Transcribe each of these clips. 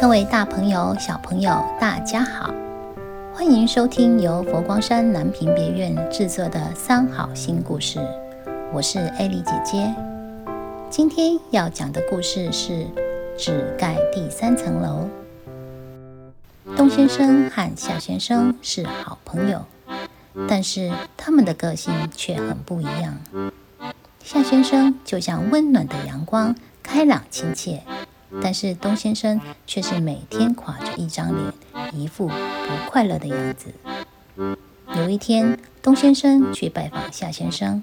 各位大朋友、小朋友，大家好，欢迎收听由佛光山南屏别院制作的《三好新故事》，我是艾莉姐姐。今天要讲的故事是《只盖第三层楼》。东先生和夏先生是好朋友，但是他们的个性却很不一样。夏先生就像温暖的阳光，开朗亲切。但是东先生却是每天垮着一张脸，一副不快乐的样子。有一天，东先生去拜访夏先生，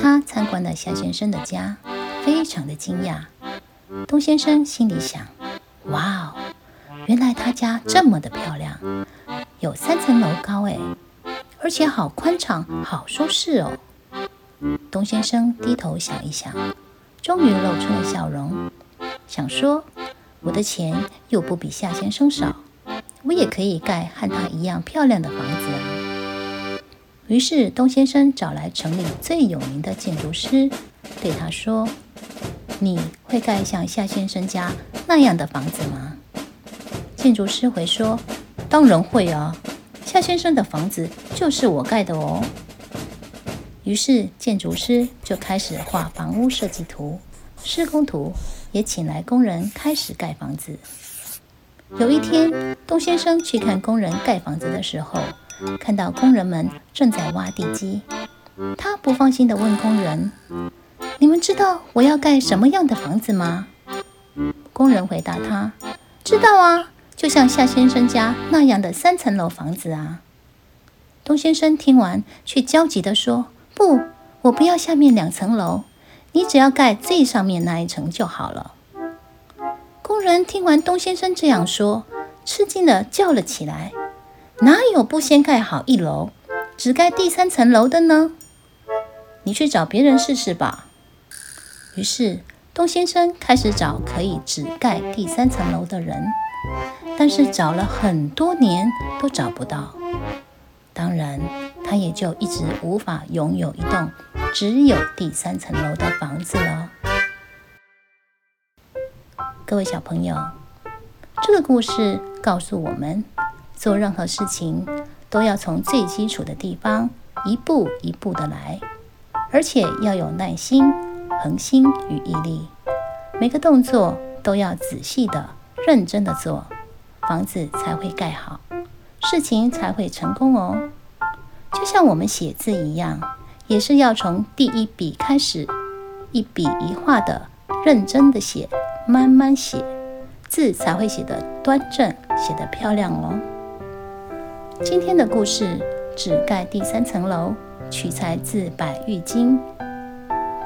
他参观了夏先生的家，非常的惊讶。东先生心里想：哇哦，原来他家这么的漂亮，有三层楼高哎，而且好宽敞，好舒适哦。东先生低头想一想，终于露出了笑容。想说，我的钱又不比夏先生少，我也可以盖和他一样漂亮的房子啊。于是东先生找来城里最有名的建筑师，对他说：“你会盖像夏先生家那样的房子吗？”建筑师回说：“当然会啊，夏先生的房子就是我盖的哦。”于是建筑师就开始画房屋设计图、施工图。也请来工人开始盖房子。有一天，东先生去看工人盖房子的时候，看到工人们正在挖地基。他不放心地问工人：“你们知道我要盖什么样的房子吗？”工人回答他：“知道啊，就像夏先生家那样的三层楼房子啊。”东先生听完，却焦急地说：“不，我不要下面两层楼。”你只要盖最上面那一层就好了。工人听完东先生这样说，吃惊的叫了起来：“哪有不先盖好一楼，只盖第三层楼的呢？你去找别人试试吧。”于是东先生开始找可以只盖第三层楼的人，但是找了很多年都找不到。当然，他也就一直无法拥有一栋。只有第三层楼的房子了。各位小朋友，这个故事告诉我们，做任何事情都要从最基础的地方一步一步的来，而且要有耐心、恒心与毅力。每个动作都要仔细的、认真的做，房子才会盖好，事情才会成功哦。就像我们写字一样。也是要从第一笔开始，一笔一画的认真的写，慢慢写，字才会写得端正，写得漂亮哦。今天的故事只盖第三层楼，取材自《百喻经》。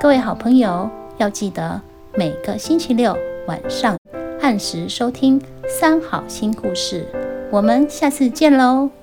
各位好朋友要记得每个星期六晚上按时收听《三好新故事》，我们下次见喽。